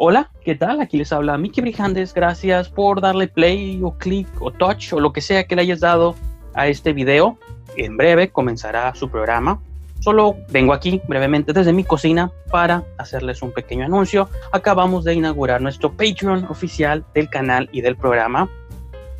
Hola, ¿qué tal? Aquí les habla Mickey Brijandes. Gracias por darle play o click o touch o lo que sea que le hayas dado a este video. En breve comenzará su programa. Solo vengo aquí brevemente desde mi cocina para hacerles un pequeño anuncio. Acabamos de inaugurar nuestro Patreon oficial del canal y del programa.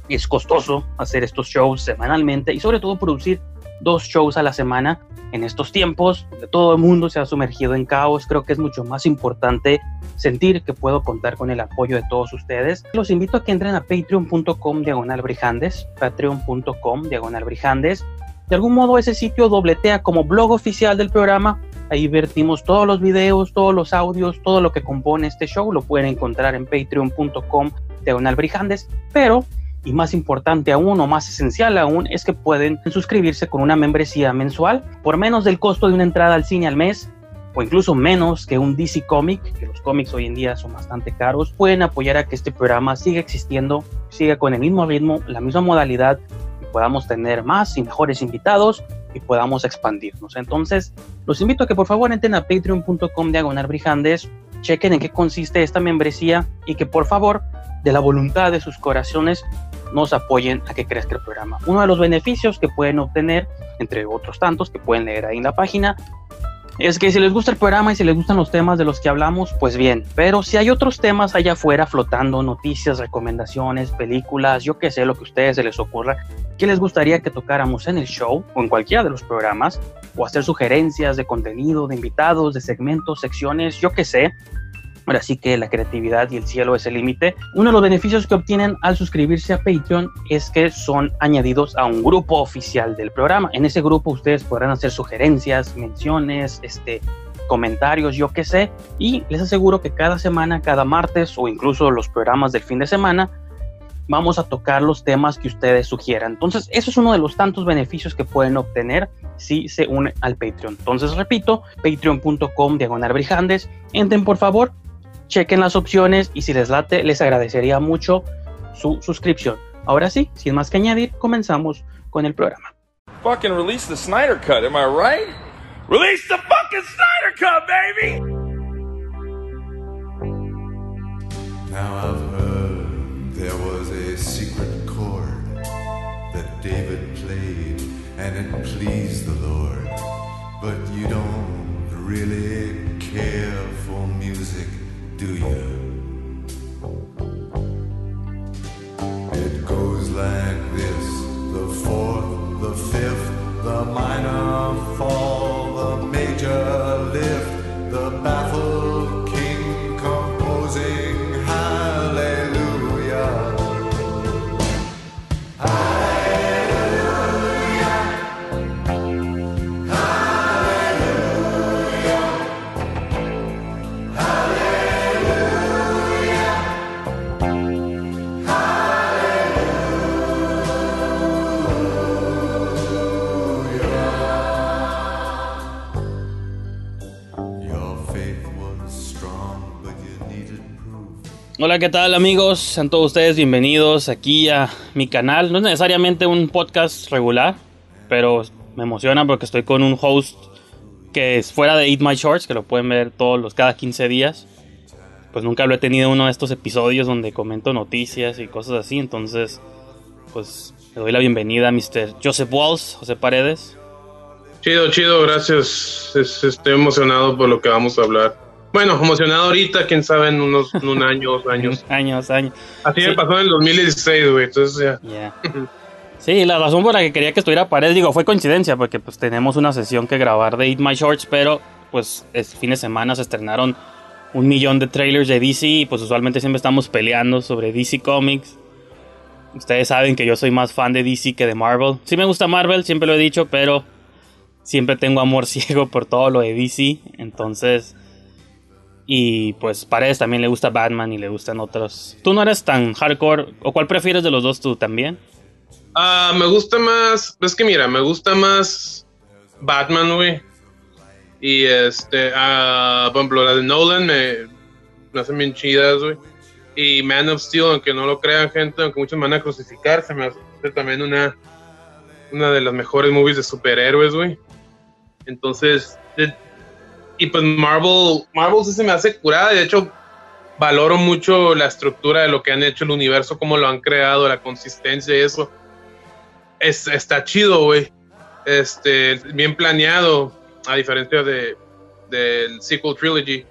Es costoso hacer estos shows semanalmente y sobre todo producir dos shows a la semana en estos tiempos donde todo el mundo se ha sumergido en caos, creo que es mucho más importante sentir que puedo contar con el apoyo de todos ustedes. Los invito a que entren a patreon.com diagonal brijandes, patreon.com diagonal brijandes. De algún modo ese sitio dobletea como blog oficial del programa. Ahí vertimos todos los videos, todos los audios, todo lo que compone este show. Lo pueden encontrar en patreon.com diagonal brijandes. Pero y más importante aún o más esencial aún es que pueden suscribirse con una membresía mensual por menos del costo de una entrada al cine al mes o incluso menos que un DC Comic, que los cómics hoy en día son bastante caros, pueden apoyar a que este programa siga existiendo, siga con el mismo ritmo, la misma modalidad y podamos tener más y mejores invitados y podamos expandirnos. Entonces, los invito a que por favor entren a patreon.com diagonal brijandes, chequen en qué consiste esta membresía y que por favor, de la voluntad de sus corazones, nos apoyen a que crezca el programa. Uno de los beneficios que pueden obtener, entre otros tantos que pueden leer ahí en la página, es que si les gusta el programa y si les gustan los temas de los que hablamos, pues bien, pero si hay otros temas allá afuera flotando, noticias, recomendaciones, películas, yo qué sé, lo que a ustedes se les ocurra, que les gustaría que tocáramos en el show o en cualquiera de los programas, o hacer sugerencias de contenido, de invitados, de segmentos, secciones, yo qué sé, Ahora sí que la creatividad y el cielo es el límite. Uno de los beneficios que obtienen al suscribirse a Patreon es que son añadidos a un grupo oficial del programa. En ese grupo ustedes podrán hacer sugerencias, menciones, este, comentarios, yo qué sé. Y les aseguro que cada semana, cada martes o incluso los programas del fin de semana, vamos a tocar los temas que ustedes sugieran. Entonces, eso es uno de los tantos beneficios que pueden obtener si se unen al Patreon. Entonces, repito, patreon.com diagonal brijandes. Entren por favor, chequen las opciones y si les late, les agradecería mucho su suscripción. Ahora sí, sin más que añadir, comenzamos con el programa. Fucking release the Snyder Cut, am I right? Release the fucking Snyder Cut, baby! Now I've heard there was a secret chord that David played and it pleased the Lord. But you don't really care for music do you? It goes like this the fourth, the fifth, the minor fall, the major lift, Hola, ¿qué tal amigos? Sean todos ustedes bienvenidos aquí a mi canal. No es necesariamente un podcast regular, pero me emociona porque estoy con un host que es fuera de Eat My Shorts, que lo pueden ver todos los cada 15 días. Pues nunca lo he tenido uno de estos episodios donde comento noticias y cosas así, entonces pues le doy la bienvenida a Mr. Joseph Walls, José Paredes. Chido, chido, gracias. Es- estoy emocionado por lo que vamos a hablar. Bueno, emocionado ahorita, quién sabe, en unos un año, dos años. Años, años. Así Sí. me pasó en el 2016, güey. Entonces ya. Sí, la razón por la que quería que estuviera Paredes, digo, fue coincidencia, porque pues tenemos una sesión que grabar de Eat My Shorts, pero pues este fin de semana se estrenaron un millón de trailers de DC y pues usualmente siempre estamos peleando sobre DC Comics. Ustedes saben que yo soy más fan de DC que de Marvel. Sí me gusta Marvel, siempre lo he dicho, pero siempre tengo amor ciego por todo lo de DC, entonces... Y pues Paredes también le gusta Batman y le gustan otros. Tú no eres tan hardcore, o cuál prefieres de los dos tú también? Ah, me gusta más. Es que mira, me gusta más Batman, güey. Y este, ah, por ejemplo, la de Nolan me, hacen bien chidas, güey. Y Man of Steel, aunque no lo crean, gente, aunque muchos van a crucificar, se me hace también una, una de las mejores movies de superhéroes, güey. Entonces, y pues Marvel, Marvel sí se me hace curada. De hecho, valoro mucho la estructura de lo que han hecho el universo, cómo lo han creado, la consistencia y eso. Es, está chido, güey. Este, bien planeado, a diferencia de del sequel trilogy.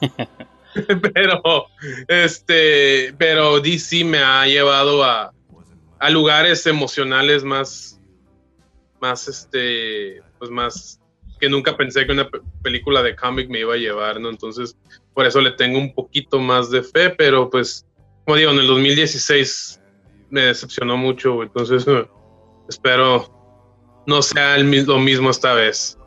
pero, este, pero DC me ha llevado a, a lugares emocionales más, más, este, pues más que nunca pensé que una película de cómic me iba a llevar, ¿no? Entonces, por eso le tengo un poquito más de fe, pero pues, como digo, en el 2016 me decepcionó mucho, entonces espero no sea el, lo mismo esta vez.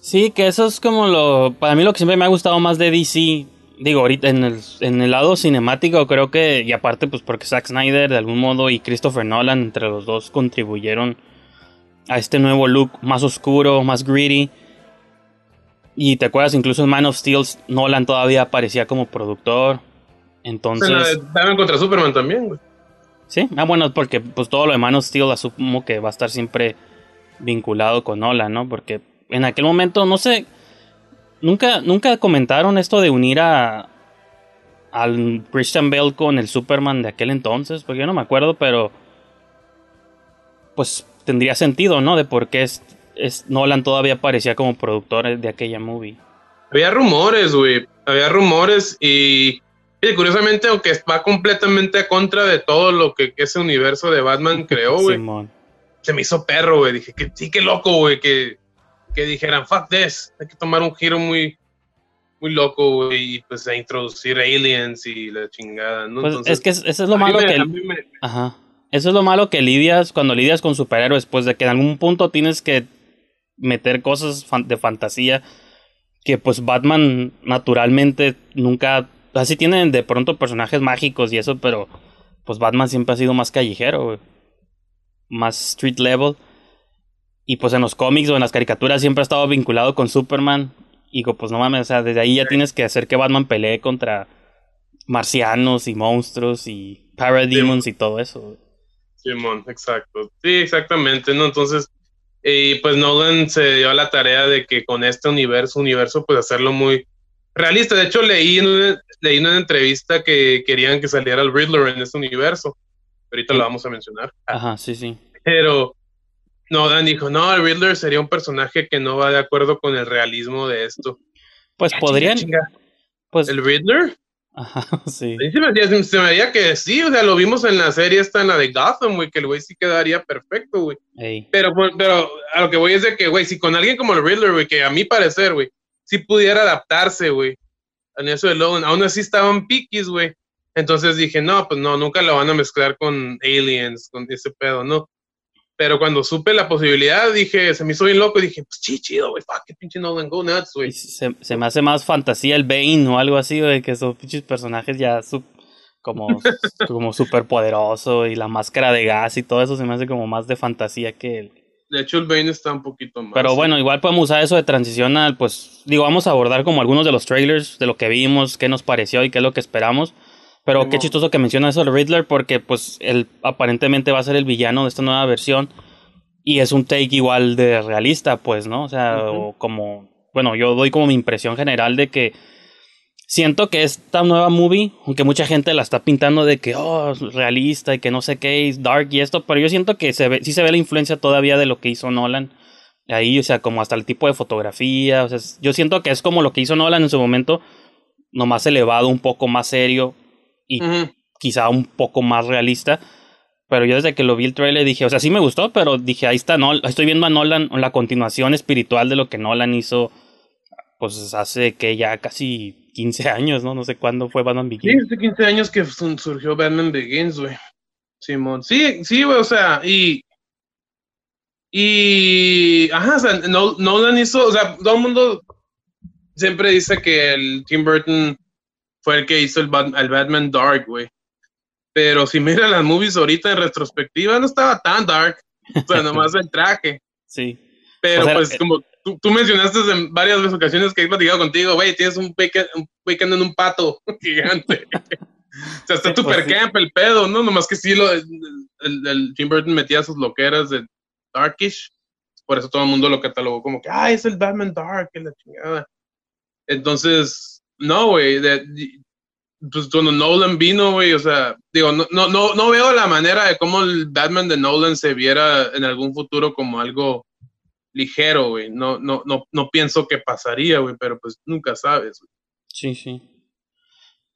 Sí, que eso es como lo, para mí lo que siempre me ha gustado más de DC, digo, ahorita en el, en el lado cinemático creo que, y aparte pues porque Zack Snyder de algún modo y Christopher Nolan entre los dos contribuyeron a este nuevo look más oscuro, más greedy. Y te acuerdas, incluso en Man of Steel, Nolan todavía aparecía como productor. Entonces. En contra Superman también, güey. Sí, ah, bueno, porque pues todo lo de Man of Steel asumo que va a estar siempre vinculado con Nolan, ¿no? Porque en aquel momento, no sé. Nunca, nunca comentaron esto de unir a. al Christian Bale con el Superman de aquel entonces. Porque yo no me acuerdo, pero. Pues tendría sentido, ¿no? De por qué es, Nolan todavía aparecía como productor de aquella movie. Había rumores, güey. Había rumores y, curiosamente, aunque va completamente a contra de todo lo que, ese universo de Batman creó, güey. se me hizo perro, güey. Dije que sí, qué loco, güey, que, que dijeran, fuck this. Hay que tomar un giro muy, muy loco, güey, y pues a introducir aliens y la chingada, ¿no? Pues es que eso es lo malo que... Ajá. Eso es lo malo que lidias cuando lidias con superhéroes, pues de que en algún punto tienes que meter cosas de fantasía que pues Batman naturalmente nunca, así tienen de pronto personajes mágicos y eso, pero pues Batman siempre ha sido más callejero, más street level. Y pues en los cómics o en las caricaturas siempre ha estado vinculado con Superman. Y pues no mames, o sea, desde ahí ya tienes que hacer que Batman pelee contra marcianos y monstruos y parademons y todo eso. Simón, exacto. Sí, exactamente, ¿no? Entonces, y pues Nolan se dio a la tarea de que con este universo, universo, pues hacerlo muy realista. De hecho, leí en una, leí en una entrevista que querían que saliera el Riddler en este universo. Ahorita lo vamos a mencionar. Ajá, sí, sí. Pero Nolan dijo, no, el Riddler sería un personaje que no va de acuerdo con el realismo de esto. Pues podrían... Pues, ¿El Riddler? Ajá, sí. se, me decía, que sí, o sea, lo vimos en la serie esta, en la de Gotham, güey, que el güey sí quedaría perfecto, güey. Pero, pues, pero a lo que voy es de que, güey, si con alguien como el Riddler, güey, que a mi parecer, güey, sí pudiera adaptarse, güey, en eso de Logan, aún así estaban piquis, güey. Entonces dije, no, pues no, nunca lo van a mezclar con aliens, con ese pedo, ¿no? Pero cuando supe la posibilidad, dije, se me hizo bien loco y dije, pues sí, chido, güey, fuck, qué pinche Nolan, go nuts, güey. Se, se, me hace más fantasía el Bane o algo así, güey, que esos pinches personajes ya como, como súper poderoso y la máscara de gas y todo eso se me hace como más de fantasía que el... De hecho, el Bane está un poquito más. Pero bueno, igual podemos usar eso de transición al, pues, digo, vamos a abordar como algunos de los trailers, de lo que vimos, qué nos pareció y qué es lo que esperamos. Pero qué chistoso que menciona eso el Riddler porque pues él aparentemente va a ser el villano de esta nueva versión y es un take igual de realista, pues, ¿no? O sea, o como, bueno, yo doy como mi impresión general de que siento que esta nueva movie, aunque mucha gente la está pintando de que, oh, realista y que no sé qué, es dark y esto, pero yo siento que se ve, sí se ve la influencia todavía de lo que hizo Nolan. Ahí, o sea, como hasta el tipo de fotografía, o sea, yo siento que es como lo que hizo Nolan en su momento, nomás elevado, un poco más serio, y quizá un poco más realista. Pero yo desde que lo vi el trailer dije, o sea, sí me gustó, pero dije, ahí está, no, estoy viendo a Nolan, la continuación espiritual de lo que Nolan hizo, pues hace que ya casi 15 años, ¿no? No sé cuándo fue Batman Begins. Sí, hace 15 años que surgió Batman Begins, güey. Simón. Sí, sí, güey, o sea, y. Y. Ajá, o sea, Nolan hizo, o sea, todo el mundo siempre dice que el Tim Burton fue el que hizo el, Batman Dark, güey. Pero si mira las movies ahorita en retrospectiva, no estaba tan dark. O sea, nomás el traje. Sí. Pero pues, eh, como tú, tú, mencionaste en varias ocasiones que he platicado contigo, güey, tienes un un en un pato gigante. o sea, está super pues camp el pedo, ¿no? Nomás que sí, lo, el, el, Jim Burton metía sus loqueras de Darkish. Por eso todo el mundo lo catalogó como que, ah, es el Batman Dark, es la chingada. Entonces, no, güey, pues cuando Nolan vino, güey, o sea, digo, no, no, no, veo la manera de cómo el Batman de Nolan se viera en algún futuro como algo ligero, güey. No, no, no, no pienso que pasaría, güey, pero pues nunca sabes. güey. Sí, sí.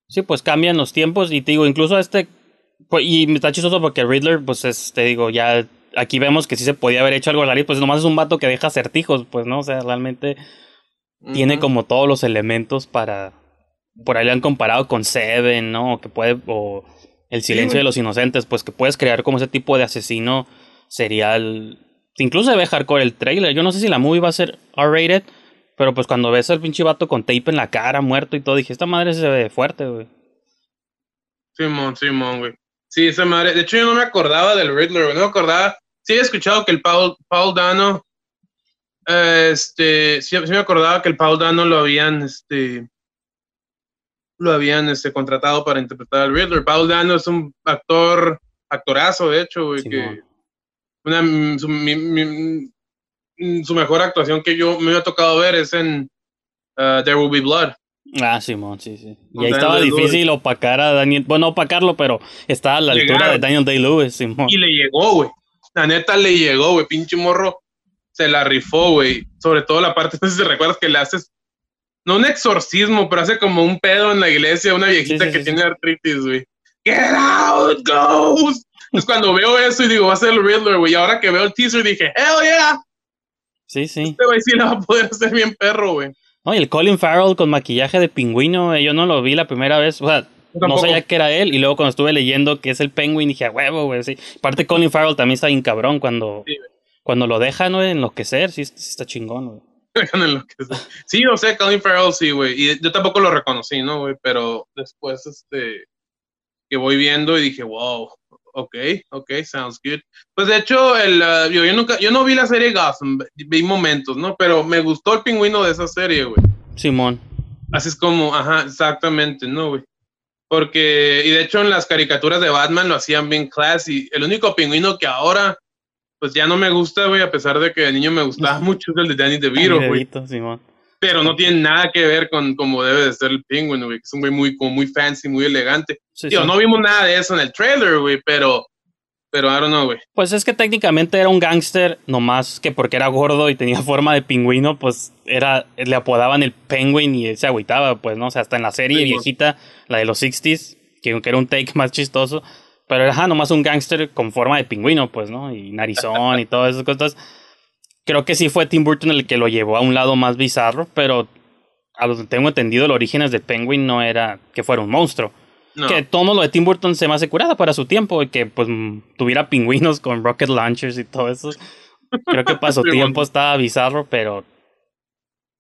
Sí, pues cambian los tiempos y te digo, incluso este, pues, y me está chistoso porque Riddler, pues es, te digo, ya aquí vemos que sí se podía haber hecho algo raro, pues nomás es un vato que deja acertijos, pues, ¿no? O sea, realmente tiene como todos los elementos para, por ahí le han comparado con Seven, ¿no? O que puede, o El silencio de los inocentes, pues que puedes crear como ese tipo de asesino serial. Incluso se ve hardcore el trailer. Yo no sé si la movie va a ser R-rated, pero pues cuando ves al pinche vato con tape en la cara, muerto y todo, dije, esta madre se ve fuerte, güey. Simón, Simón, güey. Sí, esa madre. De hecho, yo no me acordaba del Riddler, güey. No me acordaba. Sí, he escuchado que el Paul, Paul Dano. Eh, este. Sí, sí me acordaba que el Paul Dano lo habían. Este. Lo habían este, contratado para interpretar al Riddler. Paul Dano es un actor. Actorazo, de hecho, güey. Que Simón. una, mm, su, mi- mi- mm, su mejor actuación que yo me había tocado ver es en uh, There Will Be Blood. Ah, Simón, sí, sí. Y ahí estaba difícil opacar a Daniel. Bueno, opacarlo, pero estaba a la altura Llegaron. de Daniel Day-Lewis, Simón. Y le llegó, güey. La neta le llegó, güey. Pinche morro se la rifó, güey. Sobre todo la parte, no sé si recuerdas que le haces, no un exorcismo, pero hace como un pedo en la iglesia, una viejita Sí, sí, que sí, tiene artritis, güey. Get out, ghost. Entonces cuando veo eso y digo, va a ser el Riddler, güey. Y ahora que veo el teaser dije, hell yeah. Sí, sí. Este güey sí la va a poder hacer bien perro, güey. No, y el Colin Farrell con maquillaje de pingüino, eh, yo no lo vi la primera vez. O sea, no sabía que era él. Y luego cuando estuve leyendo que es el Penguin, dije, a huevo, güey. Sí. Aparte, Colin Farrell también está bien cabrón cuando, Sí. Cuando lo dejan, güey, enloquecer. Sí, sí está chingón, güey. Dejan enloquecer. Sí, o sea, Colin Farrell sí, güey. Y yo tampoco lo reconocí, ¿no, güey? Pero después, este, que voy viendo y dije, wow, ok, ok, sounds good. Pues de hecho, el, uh, yo, yo nunca, yo no vi la serie Gotham, vi momentos, ¿no? Pero me gustó el pingüino de esa serie, güey. Simón. Así es como, ajá, exactamente, ¿no, güey? Porque, y de hecho en las caricaturas de Batman lo hacían bien classy. El único pingüino que ahora, pues ya no me gusta, güey, a pesar de que de niño me gustaba mucho, el de Danny DeVito, güey. Pero no tiene nada que ver con cómo debe de ser el pingüino, güey. que Es un güey muy, como muy fancy, muy elegante. Sí, sí. no vimos nada de eso en el trailer, güey, pero, pero I don't know, güey. Pues es que técnicamente era un gángster, nomás que porque era gordo y tenía forma de pingüino, pues era, le apodaban el penguin y él se agüitaba, pues, ¿no? O sea, hasta en la serie Sí, viejita, la de los 60s, que, que era un take más chistoso, pero era ajá, nomás un gángster con forma de pingüino, pues, ¿no? Y narizón y todas esas cosas. Creo que sí fue Tim Burton el que lo llevó a un lado más bizarro, pero a lo que tengo entendido, el origen del penguin no era que fuera un monstruo. No. Que todo lo de Tim Burton se me hace curada para su tiempo y que pues tuviera pingüinos con rocket launchers y todo eso. Creo que para su tiempo estaba bizarro, pero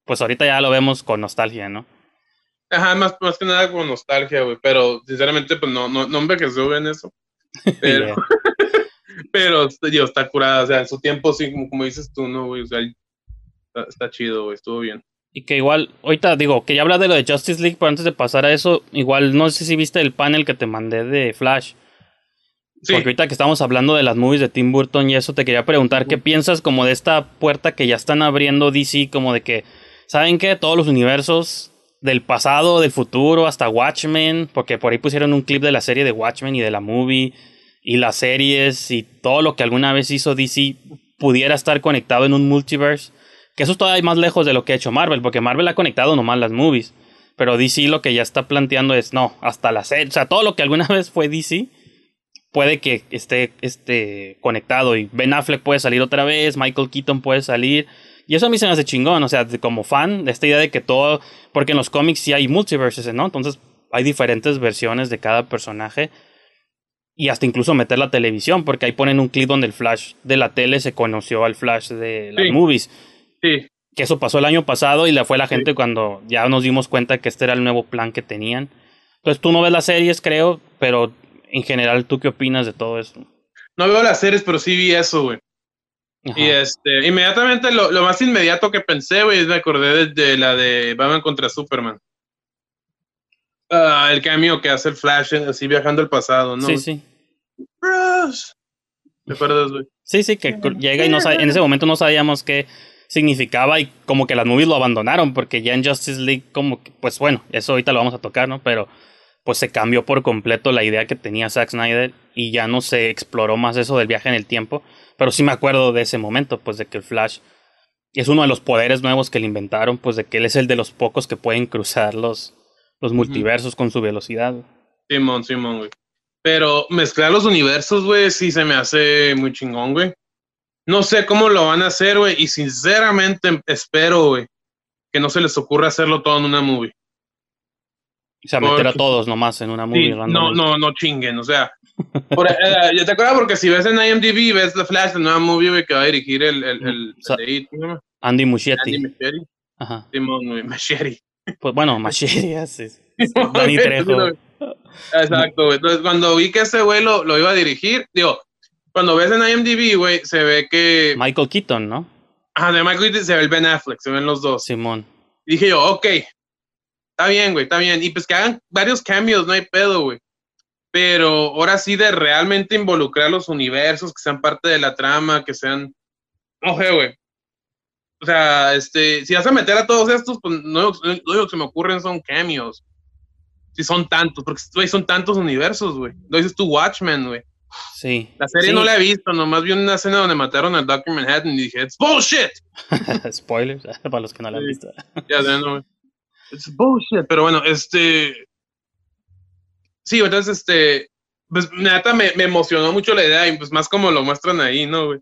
pues ahorita ya lo vemos con nostalgia, ¿no? Ajá, más, más que nada con nostalgia, güey. Pero sinceramente, pues no, no, no envejeció en eso. Pero, Yeah. pero Dios, está curada. O sea, en su tiempo, sí, como, como dices tú, ¿no, güey? O sea, está, está chido, güey. Estuvo bien. Y que igual, ahorita digo, que ya habla de lo de Justice League, pero antes de pasar a eso, igual no sé si viste el panel que te mandé de Flash. Sí, Porque ahorita que estamos hablando de las movies de Tim Burton y eso, te quería preguntar qué piensas como de esta puerta que ya están abriendo DC, como de que, ¿saben qué? Todos los universos del pasado, del futuro, hasta Watchmen, porque por ahí pusieron un clip de la serie de Watchmen y de la movie, y las series y todo lo que alguna vez hizo DC pudiera estar conectado en un multiverse. Que eso es todavía más lejos de lo que ha hecho Marvel, porque Marvel ha conectado nomás las movies. Pero DC lo que ya está planteando es, no, hasta la serie, o sea, todo lo que alguna vez fue DC puede que esté, esté conectado y Ben Affleck puede salir otra vez, Michael Keaton puede salir. Y eso a mí se me hace chingón, o sea, como fan de esta idea de que todo, porque en los cómics sí hay multiverses, ¿no? Entonces hay diferentes versiones de cada personaje y hasta incluso meter la televisión, porque ahí ponen un clip donde el Flash de la tele se conoció al Flash de las Sí. movies. sí. Que eso pasó el año pasado y la fue la gente cuando ya nos dimos cuenta que este era el nuevo plan que tenían. Entonces tú no ves las series, creo, pero en general, ¿tú qué opinas de todo esto? No veo las series, pero sí vi eso, güey. Ajá. Y este, inmediatamente lo, lo más inmediato que pensé, güey, es me acordé de, de la de Batman contra Superman. Ah, el cameo que hace el Flash eh, así viajando al pasado, ¿no? Sí, sí. Bruce. ¿Te acuerdas, güey? Sí, sí, que llega y no sabe- en ese momento no sabíamos que significaba y como que las movies lo abandonaron porque ya en Justice League como que, pues bueno, eso ahorita lo vamos a tocar, ¿no? Pero pues se cambió por completo la idea que tenía Zack Snyder y ya no se exploró más eso del viaje en el tiempo, pero sí me acuerdo de ese momento, pues de que el Flash es uno de los poderes nuevos que le inventaron, pues de que él es el de los pocos que pueden cruzar los, los multiversos con su velocidad. Simón, Simón, güey. Pero mezclar los universos, güey, sí se me hace muy chingón, güey. No sé cómo lo van a hacer, güey, y sinceramente espero, güey, que no se les ocurra hacerlo todo en una movie. O sea, meter a todos nomás en una movie. Sí, no, no, no chinguen, o sea. Por, eh, yo te acuerdo porque si ves en IMDb, ves The Flash, la nueva movie que va a dirigir el, el. Andy Muschietti. Andy Muschietti. Ajá. Simón. Pues bueno, es- es- Danny Trejo. Exacto. Entonces, cuando vi que ese güey lo, lo iba a dirigir, digo, cuando ves en IMDb, güey, se ve que. Michael Keaton, ¿no? Ajá, de Michael Keaton se ve el Ben Affleck, se ven los dos. Simón. Y dije yo, ok, está bien, güey, está bien. Y pues que hagan varios cambios, no hay pedo, güey. Pero ahora sí de realmente involucrar los universos, que sean parte de la trama, que sean. Oje, güey. O sea, este, si vas a meter a todos estos, pues no, lo único que se me ocurren son cameos. Si son tantos, porque güey, son tantos universos, güey. Lo dices tú, Watchmen, güey. Sí. La serie Sí. no la he visto, nomás vi una escena donde mataron al Dr. Manhattan y dije, it's bullshit. Spoilers, para los que no la han visto. Ya no, güey. It's bullshit. Pero bueno, este. Sí, entonces, este. Pues neta me, me emocionó mucho la idea y pues más como lo muestran ahí, ¿no, güey?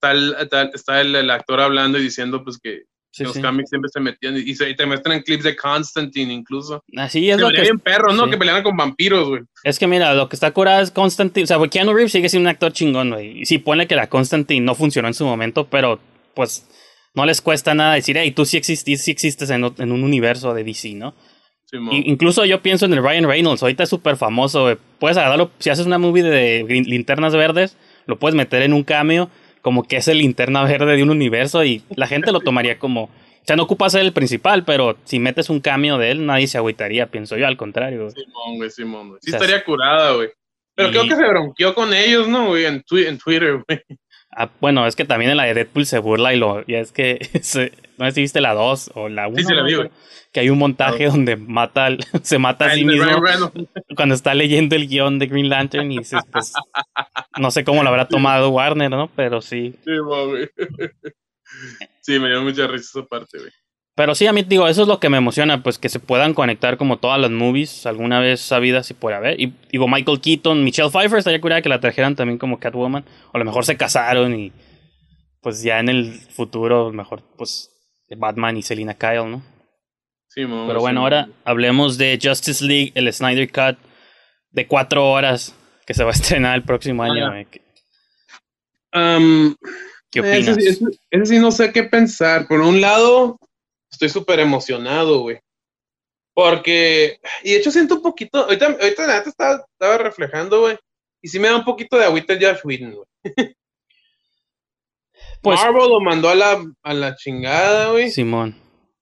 Está, el, está- el, el actor hablando y diciendo pues que Sí, los sí. cómics siempre se metían y, y se- y te muestran clips de Constantine incluso. Así es Se lo que bien perro, ¿no? sí. Que pelearan con vampiros, güey. Es que mira, lo que está curado es Constantine. O sea, güey, Keanu Reeves sigue siendo un actor chingón, güey. Y sí, pone que la Constantine no funcionó en su momento, pero pues no les cuesta nada decir, hey, tú sí existís, sí existes en, en un universo de DC, ¿no? Y- incluso yo pienso en el Ryan Reynolds, ahorita es súper famoso, güey. Puedes agarrarlo, si haces una movie de linternas verdes, lo puedes meter en un cameo, como que es el linterna verde de un universo, y la gente lo tomaría como. O sea, no ocupa ser el principal, pero si metes un cameo de él, nadie se agüitaría, pienso yo, al contrario. Simón, güey, Simón, güey. Sí O sea, estaría curada, güey. Pero y- creo que se bronqueó con ellos, ¿no, güey? En, twi- en Twitter, güey. Ah, bueno, es que también en la de Deadpool se burla y lo. Ya es que. se- no sé si viste la 2 o la 1. Sí, sí la vi, güey. Que hay un montaje donde mata al- se mata a sí mismo cuando está leyendo el guion de Green Lantern y dices, pues. No sé cómo lo habrá tomado Warner, ¿no? Pero sí. Güey. Sí, me dio mucha risa esa parte, güey. Pero sí, a mí digo, eso es lo que me emociona, pues que se puedan conectar como todas las movies alguna vez sabidas si puede haber. Y digo, Michael Keaton, Michelle Pfeiffer, estaría curada que la trajeran también como Catwoman. O a lo mejor se casaron y pues ya en el futuro, mejor pues Batman y Selina Kyle, ¿no? Simón, Pero güey, bueno, ahora hablemos de Justice League, el Snyder Cut de cuatro horas que se va a estrenar el próximo año. Ah. güey. ¿Qué, opinas? sí- ese- ese sí no sé qué pensar. Por un lado, estoy súper emocionado, güey. Porque, y de hecho siento un poquito, ahorita, ahorita estaba, estaba reflejando, güey. Y sí me da un poquito de agüita el Josh Whedon, güey. Pues, Marvel lo mandó a la, a la chingada, güey. Simón.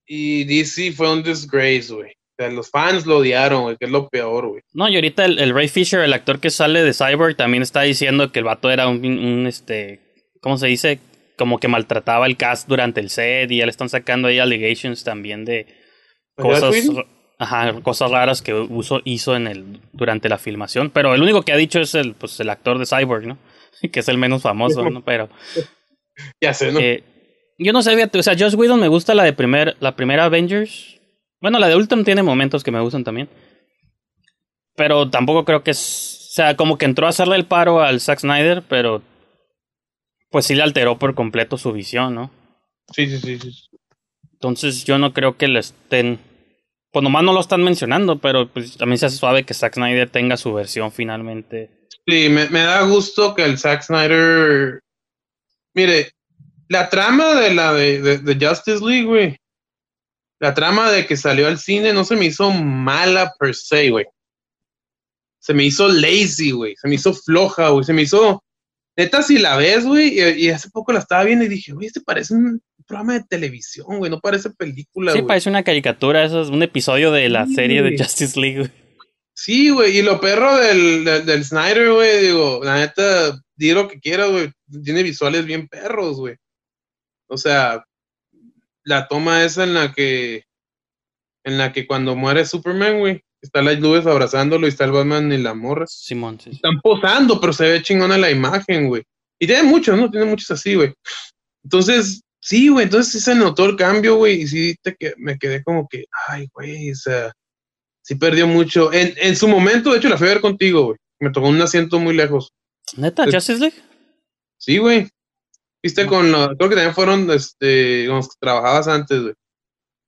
Y DC fue un disgrace, güey. O sea, los fans lo odiaron, güey, que es lo peor, güey. No, y ahorita el, el Ray Fisher, el actor que sale de Cyborg, también está diciendo que el vato era un, un, este, ¿cómo se dice? Como que maltrataba el cast durante el set y ya le están sacando ahí allegations también de ¿Josh cosas, ajá, cosas raras que uso, hizo en el, durante la filmación. Pero el único que ha dicho es el, pues, el actor de Cyborg, ¿no? Que es el menos famoso, ¿no? Pero Ya sé, ¿no? eh, yo no sé, fíjate, o sea, Joss Whedon me gusta la de primer, la primera Avengers. Bueno, la de Ultron tiene momentos que me gustan también. Pero tampoco creo que es. O sea, como que entró a hacerle el paro al Zack Snyder, pero. Pues sí le alteró por completo su visión, ¿no? sí, sí, sí, sí. Entonces yo no creo que le estén. Pues nomás no lo están mencionando, pero pues a mí se hace suave que Zack Snyder tenga su versión finalmente. Sí, me, me da gusto que el Zack Snyder. Mire, la trama de la de, de- de Justice League, güey. La trama de que salió al cine no se me hizo mala per se, güey. Se me hizo lazy, güey. Se me hizo floja, güey. Se me hizo. Neta, si la ves, güey. Y, y hace poco la estaba viendo y dije, güey, este parece un programa de televisión, güey. No parece película, Sí, güey. parece una caricatura, eso es un episodio de la Sí, serie de. Justice League. güey. Sí, güey, y lo perro del, del, del Snyder, güey, digo, la neta, di lo que quiera, güey, tiene visuales bien perros, güey. O sea, la toma esa en la que, en la que cuando muere Superman, güey, está las nubes abrazándolo y está el Batman y la morra. Simón, sí. sí. Están posando, pero se ve chingona la imagen, güey. Y tiene muchos, ¿no? Tiene muchos así, güey. Entonces, sí, güey, entonces sí se notó el cambio, güey, y sí te que, me quedé como que, ay, güey, o sea, sí perdió mucho. En, en su momento, de hecho, la fui a ver contigo, güey. Me tocó un asiento muy lejos. ¿Neta? Es- ¿Justice League? Sí, güey. Viste No. con los, creo que también fueron, este, con los que trabajabas antes, güey.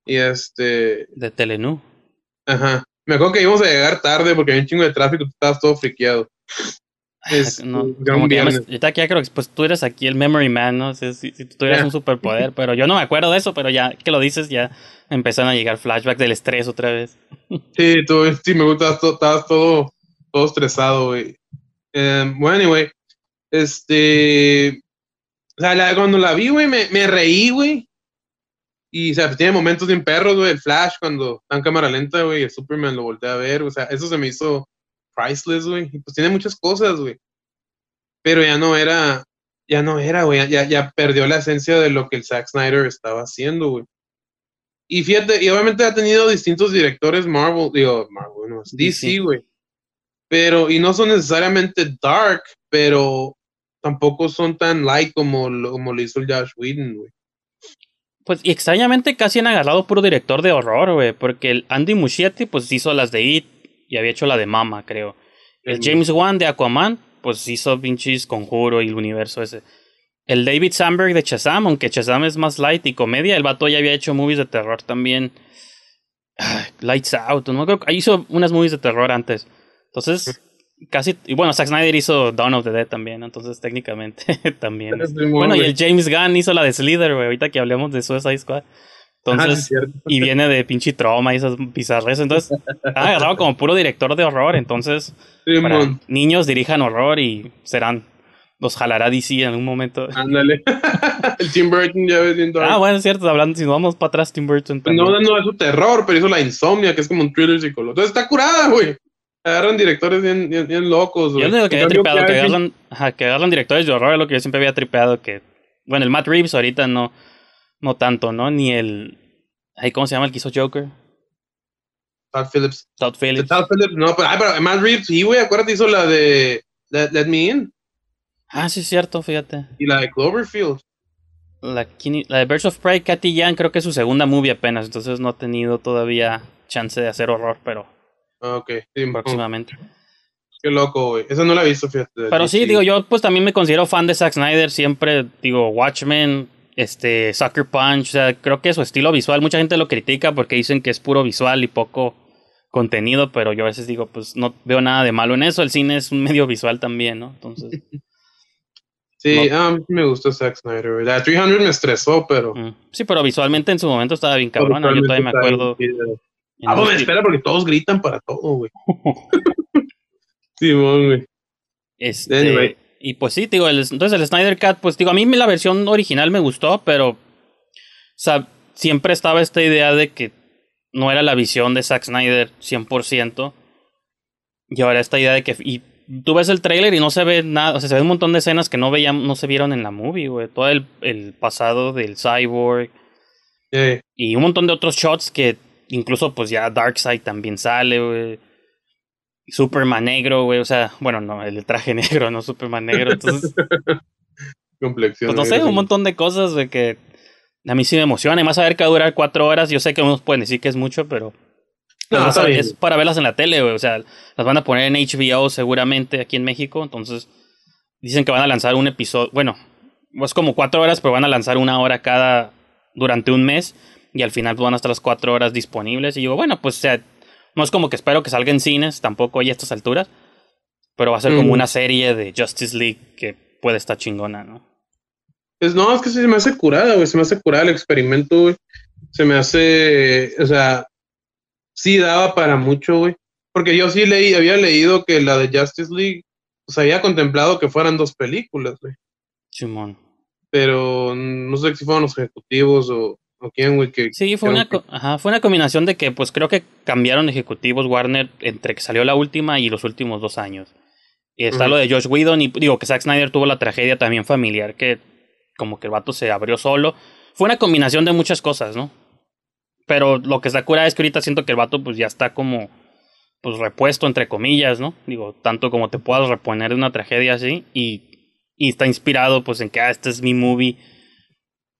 Y este, De Telenú. ajá. Me acuerdo que íbamos a llegar tarde porque había un chingo de tráfico, tú estabas todo friqueado. Es- no, como que ya me- ya creo que pues tú eres aquí el memory man, ¿no? Si, si tú tuvieras un superpoder, pero yo no me acuerdo de eso, pero ya que lo dices, ya empezaron a llegar flashbacks del estrés otra vez. Sí, tú, sí, me gusta, estabas todo, todo, estresado, güey. Eh, bueno, anyway, este, o sea, la- cuando la vi, güey, me, me reí, güey. Y, o sea, tiene momentos bien perros, güey, el Flash cuando está en cámara lenta, güey, el Superman lo volteé a ver, o sea, eso se me hizo priceless, güey. Y pues tiene muchas cosas, güey. Pero ya no era, ya no era, güey, ya, ya perdió la esencia de lo que el Zack Snyder estaba haciendo, güey. Y fíjate, y obviamente ha tenido distintos directores Marvel, digo, Marvel, no, DC, DC. güey. Pero, y no son necesariamente dark, pero tampoco son tan light como lo, como lo hizo el Josh Whedon, güey. Pues y extrañamente casi han agarrado puro director de horror, güey, porque el Andy Muschietti pues hizo las de It y había hecho la de Mama, creo. El. James Wan de Aquaman pues hizo pinches Conjuro y el universo ese. El David Sandberg de Shazam, aunque Shazam es más light y comedia, el vato ya había hecho movies de terror también. Ay, Lights Out, no creo que hizo unas movies de terror antes. Entonces, casi y bueno, Zack Snyder hizo Dawn of the Dead también, entonces técnicamente también. Bueno, y el James Gunn hizo la de Slither, güey, ahorita que hablemos de Suicide Squad. Entonces, y viene de pinche trauma y esas bizarres. Entonces, han agarrado como puro director de horror. Entonces, para niños dirijan horror y serán. Los jalará DC en algún momento. ándale. el Tim Burton ya dark. Ah, bueno, es cierto. Hablando, si nos vamos para atrás, Tim Burton Pues también. no, no es su terror, pero hizo la insomnia, que es como un thriller psicológico. Entonces está curada, güey. Agarran directores bien, bien, bien locos, güey. Yo lo que había tripeado, que agarran, ajá, que agarran directores de horror, es lo que yo siempre había tripeado. Que, bueno, el Matt Reeves ahorita no, no tanto, ¿no? Ni el. ¿Cómo se llama el que hizo Joker? Todd Phillips. Todd Phillips. Todd Phillips, no, pero, ay, pero Matt Reeves, sí, güey, acuérdate, hizo la de Let, Let Me In Ah, sí, es cierto, fíjate. y la de Cloverfield. La, la de Birds of Prey, Katy Yan, creo que es su segunda movie apenas, entonces no ha tenido todavía chance de hacer horror, pero ok, sí, próximamente. qué loco, güey. Esa no la he visto, fíjate. Pero sí, digo, yo pues también me considero fan de Zack Snyder, siempre digo Watchmen, este, Sucker Punch, o sea, creo que su estilo visual, mucha gente lo critica porque dicen que es puro visual y poco contenido, pero yo a veces digo, pues no veo nada de malo en eso, el cine es un medio visual también, ¿no? Entonces, Sí, no. a mí sí me gusta Zack Snyder. La 300 me estresó, pero. mm, sí, pero visualmente en su momento estaba bien cabrona, yo todavía me acuerdo. Ah, pues espera porque todos gritan para todo, güey. Simón, güey. Este, Anyway. Y pues sí, digo, el- entonces el Snyder Cut, pues digo, a mí la versión original me gustó, pero o sea, siempre estaba esta idea de que no era la visión de Zack Snyder 100%. Y ahora esta idea de que... Y tú ves el trailer y no se ve nada, o sea, se ve un montón de escenas que no veían, no se vieron en la movie, güey. Todo el, el pasado del cyborg Yeah. y un montón de otros shots que incluso pues ya Darkseid también sale, güey. Superman negro, güey, o sea, bueno, no, el traje negro, no Superman negro, entonces, Complexión. pues no sé, un montón de cosas de que a mí sí me emociona, y más saber que va a durar cuatro horas, yo sé que unos pueden decir que es mucho, pero No, es- para verlas en la tele, güey, o sea, las van a poner en HBO seguramente aquí en México, entonces dicen que van a lanzar un episodio, bueno, es como cuatro horas, pero van a lanzar una hora cada durante un mes y al final van a estar las cuatro horas disponibles y digo, bueno, pues o sea, no es como que espero que salga en cines, tampoco hay a estas alturas, pero va a ser como una serie de Justice League que puede estar chingona, ¿no? Pues no, es que se me hace curada, güey. Se me hace curada el experimento, güey. Se me hace, o sea, sí daba para mucho, güey. Porque yo sí leí, había leído que la de Justice League, pues había contemplado que fueran dos películas, güey. Simón. Pero no sé si fueron los ejecutivos o, o quién, güey, que... Sí, fue una, ajá, fue una combinación de que pues creo que cambiaron ejecutivos Warner entre que salió la última y los últimos dos años. Y está lo de Josh Whedon y digo que Zack Snyder tuvo la tragedia también familiar que como que el vato se abrió solo. fue una combinación de muchas cosas, ¿no? Pero lo que está cura es que ahorita siento que el vato pues ya está como pues repuesto entre comillas, ¿no? Digo, tanto como te puedas reponer de una tragedia así y, y está inspirado pues en que ah, este es mi movie.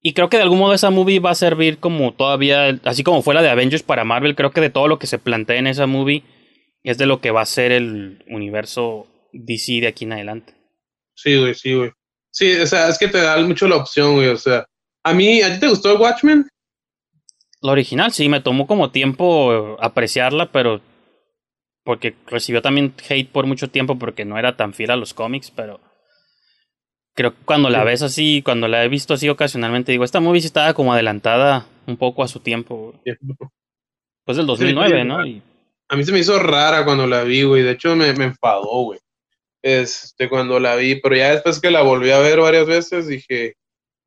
Y creo que de algún modo esa movie va a servir como todavía, así como fue la de Avengers para Marvel, creo que de todo lo que se plantea en esa movie es de lo que va a ser el universo DC de aquí en adelante. Sí, güey, sí, güey. Sí, o sea, es que te da mucho la opción, güey. O sea, a mí, ¿a ti te gustó Watchmen? La original, sí, me tomó como tiempo apreciarla, pero porque recibió también hate por mucho tiempo porque no era tan fiel a los cómics, pero creo que cuando la ves así, cuando la he visto así ocasionalmente, digo, esta movie sí estaba como adelantada un poco a su tiempo. Pues del 2009, ¿no? Y... A mí se me hizo rara cuando la vi, güey. De hecho, me, me enfadó, güey. Este, cuando la vi, pero ya después que la volví a ver varias veces, dije,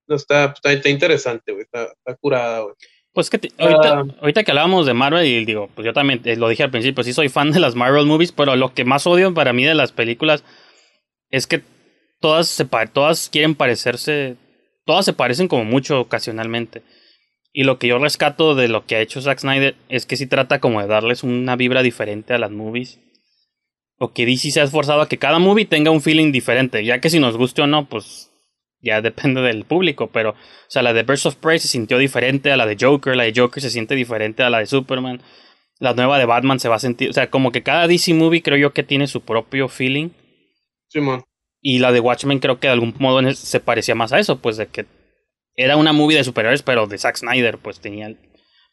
no, está, está, interesante, güey. Está, está curada, güey. Pues que ahorita, ahorita, que hablábamos de Marvel, y digo, pues yo también eh, lo dije al principio, sí soy fan de las Marvel movies, pero lo que más odio para mí de las películas es que todas, se, todas quieren parecerse, todas se parecen como mucho ocasionalmente. Y lo que yo rescato de lo que ha hecho Zack Snyder es que sí trata como de darles una vibra diferente a las movies. O que DC se ha esforzado a que cada movie tenga un feeling diferente, ya que si nos guste o no, pues ya depende del público, pero, o sea, la de Birds of Prey se sintió diferente a la de Joker, la de Joker se siente diferente a la de Superman, la nueva de Batman se va a sentir, o sea, como que cada DC movie creo yo que tiene su propio feeling. Simón. Y la de Watchmen creo que de algún modo se parecía más a eso, pues de que era una movie de superhéroes, pero de Zack Snyder, pues tenía,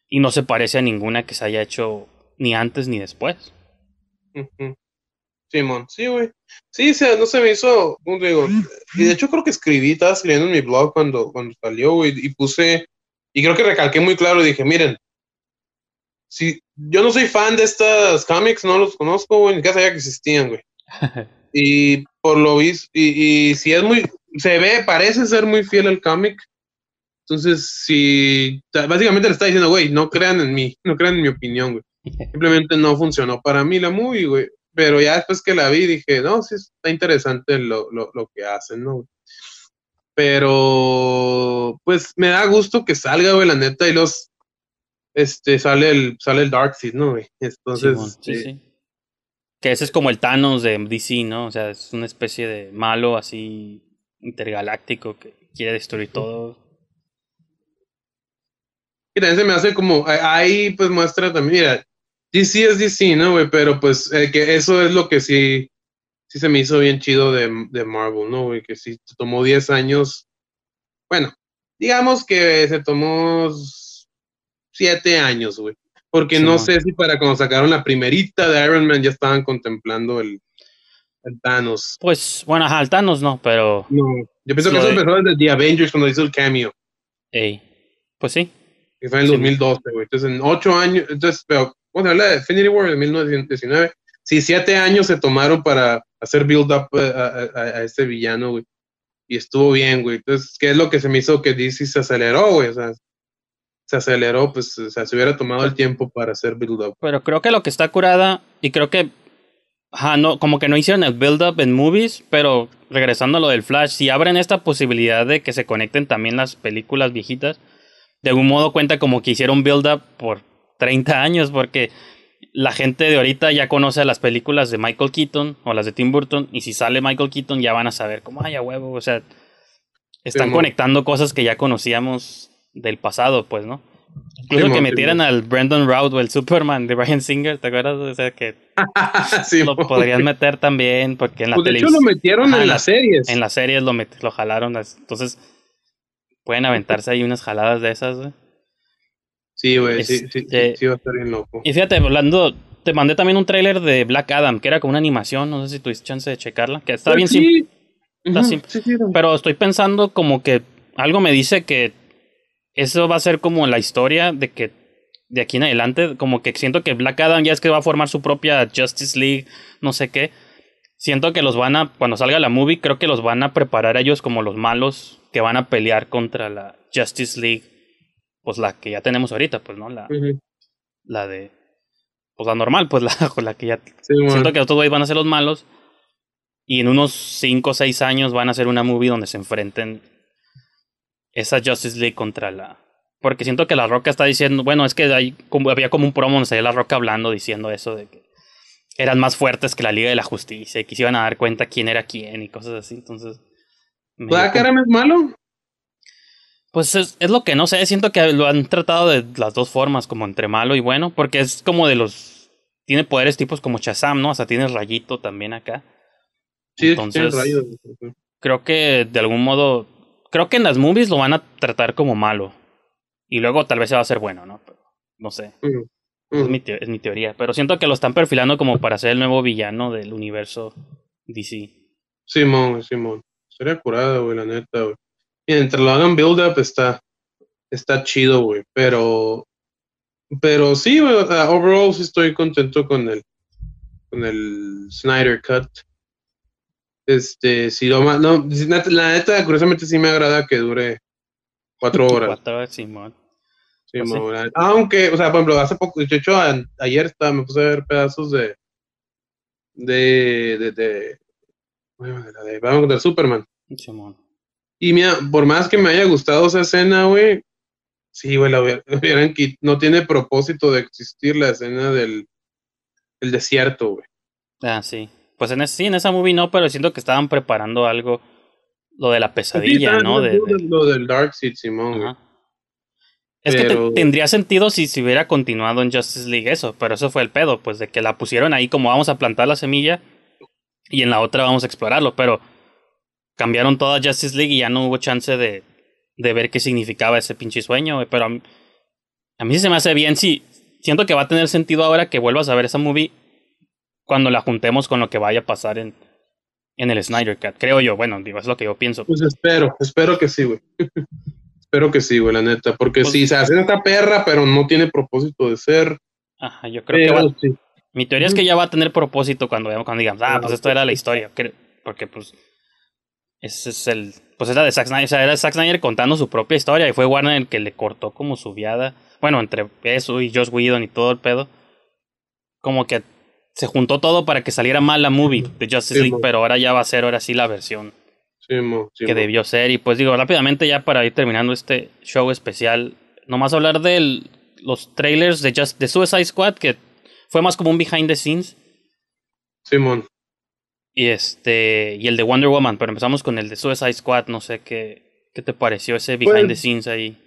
y no se parece a ninguna que se haya hecho ni antes ni después. Simón, sí, güey. Sí, o sea, no se me hizo, ¿cómo digo? Y de hecho creo que escribí, estaba escribiendo en mi blog cuando, cuando salió, güey, y puse, y creo que recalqué muy claro, dije, miren, si yo no soy fan de estas cómics, no los conozco, güey, ni que sabía que existían, güey. y por lo visto, y, y si es muy, se ve, parece ser muy fiel al cómic. Entonces, si básicamente le está diciendo, güey, no crean en mí, no crean en mi opinión, güey. Simplemente no funcionó para mí la movie, güey pero ya después que la vi dije, no, sí está interesante lo, lo, lo que hacen, ¿no? Pero, pues me da gusto que salga, güey, la neta, y los, este, sale el, sale el Darkseid, ¿no, güey? Entonces, sí, sí, sí. Que ese es como el Thanos de DC, ¿no? O sea, es una especie de malo así intergaláctico que quiere destruir todo. Y también se me hace como, ahí pues muestra también, mira, DC es DC, ¿no, güey? Pero pues eh, que eso es lo que sí, sí se me hizo bien chido de, Marvel, ¿no, güey? Que sí tomó 10 años. Bueno, digamos que se tomó 7 años, güey. Porque no sé si para cuando sacaron la primerita de Iron Man ya estaban contemplando el, el Thanos. Pues, bueno, ajá, el Thanos no, pero. No, yo pienso que eso empezó desde The Avengers cuando hizo el cameo. Ey, pues sí. Que fue en el 2012, güey. Entonces, en 8 años, entonces, pero bueno, habla de Infinity War de 1919. Sí, siete años se tomaron para hacer build up eh, a, a, este villano, güey. Y estuvo bien, güey. Entonces, ¿qué es lo que se me hizo que DC se aceleró, güey? O sea, se aceleró, pues, o sea, se hubiera tomado el tiempo para hacer build up. Pero creo que lo que está curada, y creo que, ajá, no, como que no hicieron el build up en movies, pero regresando a lo del Flash, si abren esta posibilidad de que se conecten también las películas viejitas, de algún modo cuenta como que hicieron build up por 30 años, porque la gente de ahorita ya conoce las películas de Michael Keaton o las de Tim Burton, y si sale Michael Keaton ya van a saber cómo, ay, a huevo, o sea, están conectando cosas que ya conocíamos del pasado, pues, ¿no? Incluso que metieran al Brandon Routh o el Superman de Brian Singer, ¿te acuerdas? O sea, que lo podrían meter también, porque en la pues televisión. lo metieron en, las series. En las series lo, lo jalaron, entonces pueden aventarse ahí unas jaladas de esas, güey. Sí, güey, sí, sí, este, sí, va a estar bien loco. Y fíjate, hablando, te mandé también un tráiler de Black Adam, que era como una animación, no sé si tuviste chance de checarla, que está pues bien simple. pero estoy pensando como que algo me dice que eso va a ser como la historia de que de aquí en adelante, como que siento que Black Adam ya es que va a formar su propia Justice League, no sé qué. Siento que los van a, cuando salga la movie, creo que los van a preparar a ellos como los malos que van a pelear contra la Justice League pues la que ya tenemos ahorita, pues, ¿no? La, la de, pues la normal, pues la, la que ya... siento que estos van a ser los malos y en unos 5 o 6 años van a ser una movie donde se enfrenten esa Justice League contra la. Porque siento que la Roca está diciendo, bueno, es que hay, como, había como un promo donde salía la Roca hablando, diciendo eso de que eran más fuertes que la Liga de la Justicia y que se iban a dar cuenta quién era quién y cosas así. Entonces. ¿Black como- Adam es malo? Pues es, es lo que no sé, siento que lo han tratado de las dos formas, como entre malo y bueno, porque es como de los... Tiene poderes tipos como Shazam, ¿no? O sea, tiene rayito también acá. Sí, Entonces- tiene rayos. Creo que de algún modo... Creo que en las movies lo van a tratar como malo. Y luego tal vez se va a hacer bueno, ¿no? Pero no sé, Mm, es mm. mi, es mi teoría. Pero siento que lo están perfilando como para ser el nuevo villano del universo DC. Simón, Simón. Sería curada, güey, la neta, güey. Y entre lo hagan build up está, está chido, güey. Pero, pero sí, güey, sea, overall sí estoy contento con el, con el Snyder Cut. Este, si lo ma- no, la neta, curiosamente sí me agrada que dure cuatro horas. Cuatro horas, Simón. Sí, Pues sí. Aunque, o sea, por ejemplo, hace poco, de hecho, a- ayer estaba, me puse a ver pedazos de. de. de. de. de, contra Superman. Simón. Y mira, por más que me haya gustado esa escena, güey, sí, güey, la hubiera- hubieran quit- No tiene propósito de existir la escena del. el desierto, güey. Ah, sí. Pues en ese, sí, en esa movie no, pero siento que estaban preparando algo, lo de la pesadilla, Sí, ¿no? De, de- Lo del Dark Seed, Simón. Ajá. Es que te- tendría sentido si se hubiera continuado en Justice League eso, pero eso fue el pedo, pues de que la pusieron ahí como vamos a plantar la semilla y en la otra vamos a explorarlo, pero cambiaron toda Justice League y ya no hubo chance de, de ver qué significaba ese pinche sueño, pero a mí, a mí sí se me hace bien, sí, siento que va a tener sentido ahora que vuelvas a ver esa movie cuando la juntemos con lo que vaya a pasar en, en el Snyder Cut, creo yo, bueno, digo, es lo que yo pienso. Pues espero, espero que sí, güey. espero que sí, güey, la neta. Porque Pues- sí, se hace esta perra, pero no tiene propósito de ser. Ajá, yo creo que va, sí. Mi teoría es que ya va a tener propósito cuando, cuando digamos, ah, pues esto era la historia. Porque, pues, ese es el. Pues era de Zack Snyder. O sea, era Zack Snyder contando su propia historia y fue Warner el que le cortó como su viada. Bueno, entre eso y Josh Whedon y todo el pedo. Como que se juntó todo para que saliera mal la movie de Justice Sí, League, pero ahora ya va a ser ahora sí la versión Sí, mo, sí, que debió ser. Y pues digo, rápidamente ya para ir terminando este show especial, nomás hablar de los trailers de, Just, de Suicide Squad, que fue más como un behind the scenes. Simón. Y este. Y el de Wonder Woman, pero empezamos con el de Suicide Squad. No sé qué, qué te pareció ese behind the scenes ahí.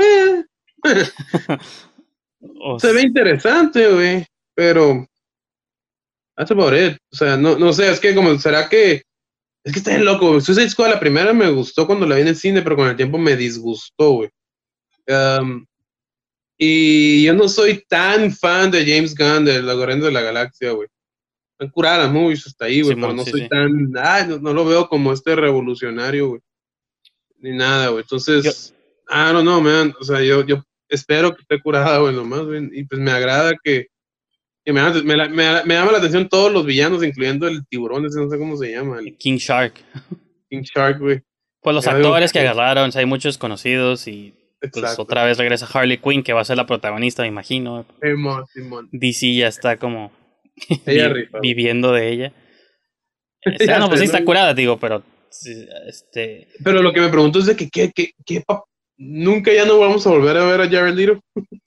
Eh, O se ve interesante, güey. Pero. That's about it. O sea, no, no sé, es que como, ¿será que. Es que está bien loco. Suicide Squad, la primera me gustó cuando la vi en el cine, pero con el tiempo me disgustó, güey. Um, y yo no soy tan fan de James Gunn, de La Guardianes de la Galaxia, güey. Están curadas las movies hasta ahí, güey, Simón, pero no sí, soy sí. tan. Ay, no, no lo veo como este revolucionario, güey. Ni nada, güey. Entonces, I don't know, man. O sea, yo, yo espero que esté curada, güey, nomás, güey. Y pues me agrada que. Que me, me, me, me llama la atención todos los villanos, incluyendo el tiburón, ese no sé cómo se llama, el King Shark. King Shark, güey. Pues los actores que que- agarraron, o sea, hay muchos conocidos. Y pues otra vez regresa Harley Quinn, que va a ser la protagonista, me imagino. Simón, Simón. DC ya está como Ella vi- rifa, viviendo de ella. Este, Ya no, pues sí está curada, digo, pero. Este. Pero lo que me pregunto es de que, ¿qué, qué, qué pa- nunca ya no vamos a volver a ver a Jared Leto.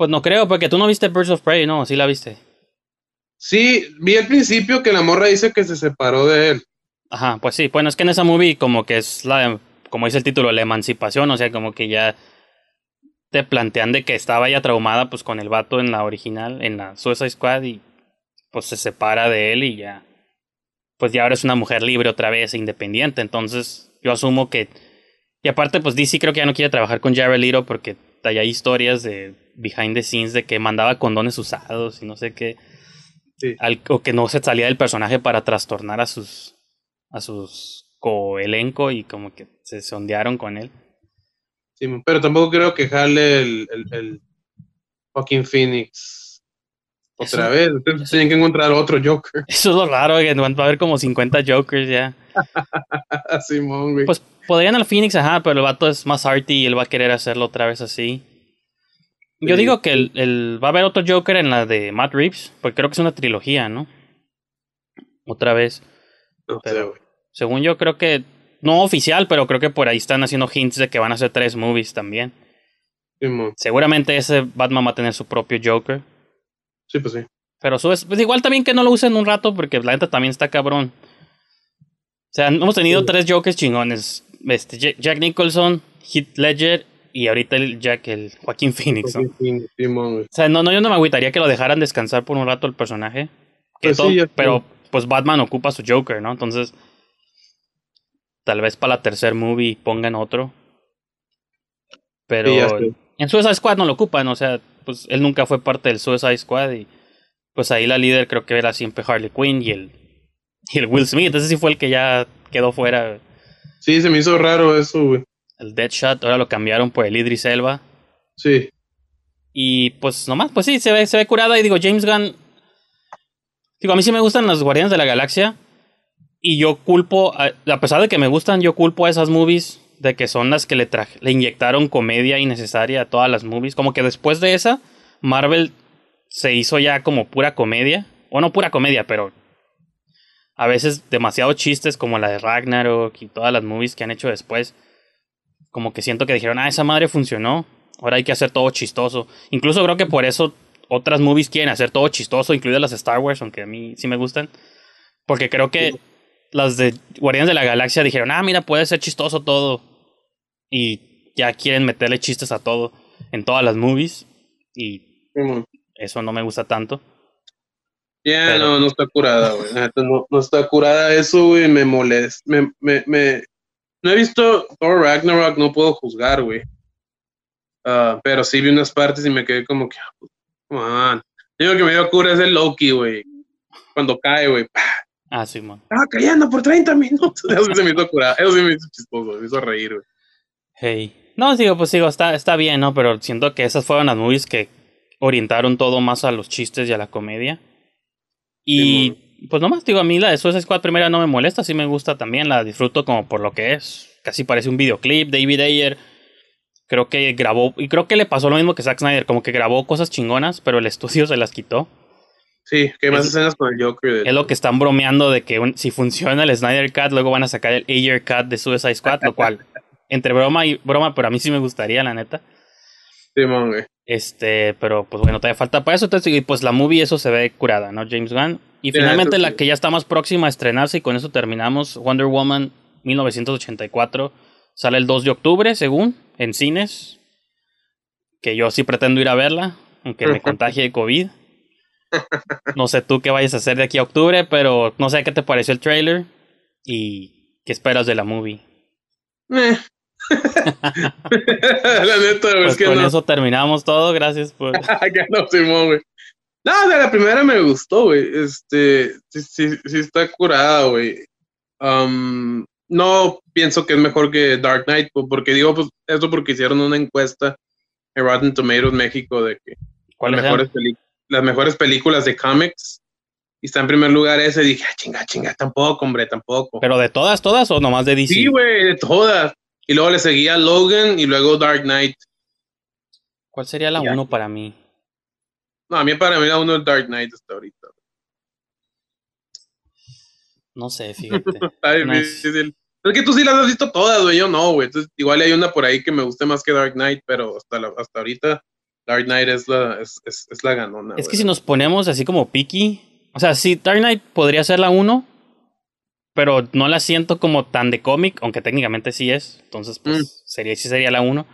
Pues no creo, porque tú no viste Birds of Prey, no, sí la viste. Sí, vi al principio que la morra dice que se separó de él. Ajá, pues sí, bueno, es que en esa movie como que es la, como dice el título, la emancipación, o sea, como que ya te plantean de que estaba ya traumada pues con el vato en la original, en la Suicide Squad y pues se separa de él y ya, pues ya ahora es una mujer libre otra vez, e independiente, entonces yo asumo que, y aparte pues DC creo que ya no quiere trabajar con Jared Leto porque hay historias de behind the scenes de que mandaba condones usados y no sé qué Sí. al- o que no se salía del personaje para trastornar a sus a sus coelenco y como que se sondearon con él. Sí, pero tampoco creo que jale el, el, el fucking Phoenix otra Eso- vez. Entonces tienen que encontrar otro Joker. Eso es lo raro, que va a haber como 50 Jokers ya. Simón, güey. Pues podrían al Phoenix, ajá, pero el vato es más arty y él va a querer hacerlo otra vez así. Yo Sí. digo que el, el- va a haber otro Joker en la de Matt Reeves, porque creo que es una trilogía, ¿no? Otra vez. no sé, pero- güey. Según yo creo que no oficial, pero creo que por ahí están haciendo hints de que van a hacer tres movies también. Seguramente ese Batman va a tener su propio Joker. Sí, pues sí. Pero subes, pues igual también que no lo usen un rato, porque la neta también está cabrón. O sea, hemos tenido Sí. tres Jokers chingones. Este, Ja- Jack Nicholson, Heath Ledger y ahorita el Jack, el Joaquín Phoenix, ¿no? Sí, Simón. O sea, no, no, yo no me agüitaría que lo dejaran descansar por un rato el personaje. Que Pues sí, todo- pero pues Batman ocupa su Joker, ¿no? Entonces, tal vez para la tercer movie pongan otro. Pero Sí, en Suicide Squad no lo ocupan, o sea, pues él nunca fue parte del Suicide Squad y pues ahí la líder creo que era siempre Harley Quinn y el, y el Will Smith, ese sí fue el que ya quedó fuera, Sí, se me hizo raro eso, güey. El Deadshot, ahora lo cambiaron por el Idris Elba. Sí. Y pues nomás, pues sí, se ve, se ve curada. Y digo, James Gunn. Digo, a mí sí me gustan los Guardianes de la Galaxia. Y yo culpo, a, a pesar de que me gustan, yo culpo a esas movies de que son las que le, traje, le inyectaron comedia innecesaria a todas las movies. Como que después de esa, Marvel se hizo ya como pura comedia. O no pura comedia, pero a veces demasiado chistes como la de Ragnarok y todas las movies que han hecho después. Como que siento que dijeron, ah, esa madre funcionó. Ahora hay que hacer todo chistoso. Incluso creo que por eso otras movies quieren hacer todo chistoso, incluidas las Star Wars, aunque a mí sí me gustan. Porque creo que las de Guardianes de la Galaxia dijeron, ah, mira, puede ser chistoso todo. Y ya quieren meterle chistes a todo en todas las movies. Y eso no me gusta tanto. Ya, no, no está curada, güey. No, no está curada eso, güey. Me molesta. Me, me, me... No he visto Thor Ragnarok, no puedo juzgar, güey. Ah, pero sí vi unas partes y me quedé como que, ah, pues, come on. Único que me dio cura es el Loki, güey. Cuando cae, güey. Ah, sí, man. Estaba cayendo por 30 minutos. Eso sí se me hizo curar. Eso sí me hizo chistoso. Me hizo reír, güey. Hey. No, digo, pues digo, está, está bien, ¿no? Pero siento que esas fueron las movies que orientaron todo más a los chistes y a la comedia. Y pues nomás, digo, a mí la de Suicide Squad primera no me molesta, sí me gusta también, la disfruto como por lo que es. Casi parece un videoclip. David Ayer creo que grabó, y creo que le pasó lo mismo que Zack Snyder, como que grabó cosas chingonas, pero el estudio se las quitó. Sí, que hay más Es- escenas con el Joker. Es lo que están bromeando de que un- si funciona el Snyder Cut, luego van a sacar el Ayer Cut de Suicide Squad, lo cual, entre broma y broma, pero a mí sí me gustaría, la neta. Simón, güey. Este, pero pues bueno, todavía falta para eso. Entonces, y pues la movie, eso se ve curada, ¿no? James Gunn. Y finalmente la que ya está más próxima a estrenarse, y con eso terminamos, Wonder Woman 1984. Sale el 2 de octubre, según, en cines. Que yo sí pretendo ir a verla, aunque me contagie de COVID. No sé tú qué vayas a hacer de aquí a octubre, pero no sé qué te pareció el trailer y qué esperas de la movie. Eh. la neta, Pues es que con no. eso terminamos todo. Gracias por. Ya no, Simón, güey. No, de la primera me gustó, güey. Este, sí, sí, sí está curada, güey. Um, no pienso que es mejor que Dark Knight, po- porque digo, pues, eso porque hicieron una encuesta en Rotten Tomatoes México de que ¿Cuáles las mejores, peli- las mejores películas de cómics. Y está en primer lugar ese. Dije, ah, chinga, chinga, tampoco, hombre, tampoco. ¿Pero de todas, todas o nomás de DC? sí, güey, de todas. Y luego le seguía Logan y luego Dark Knight. ¿Cuál sería la Ya. uno para mí? No, a mí para mí la uno es Dark Knight hasta ahorita. No sé, fíjate. Está difícil. Es que tú sí las has visto todas, güey. Yo no, güey. Entonces, igual hay una por ahí que me guste más que Dark Knight, pero hasta, la- hasta ahorita Dark Knight es la, es, es, es la ganona. es que si nos ponemos así como picky, o sea, sí, Dark Knight podría ser la uno, pero no la siento como tan de cómic, aunque técnicamente sí es. Entonces, pues Mm. sería, sí sería la uno.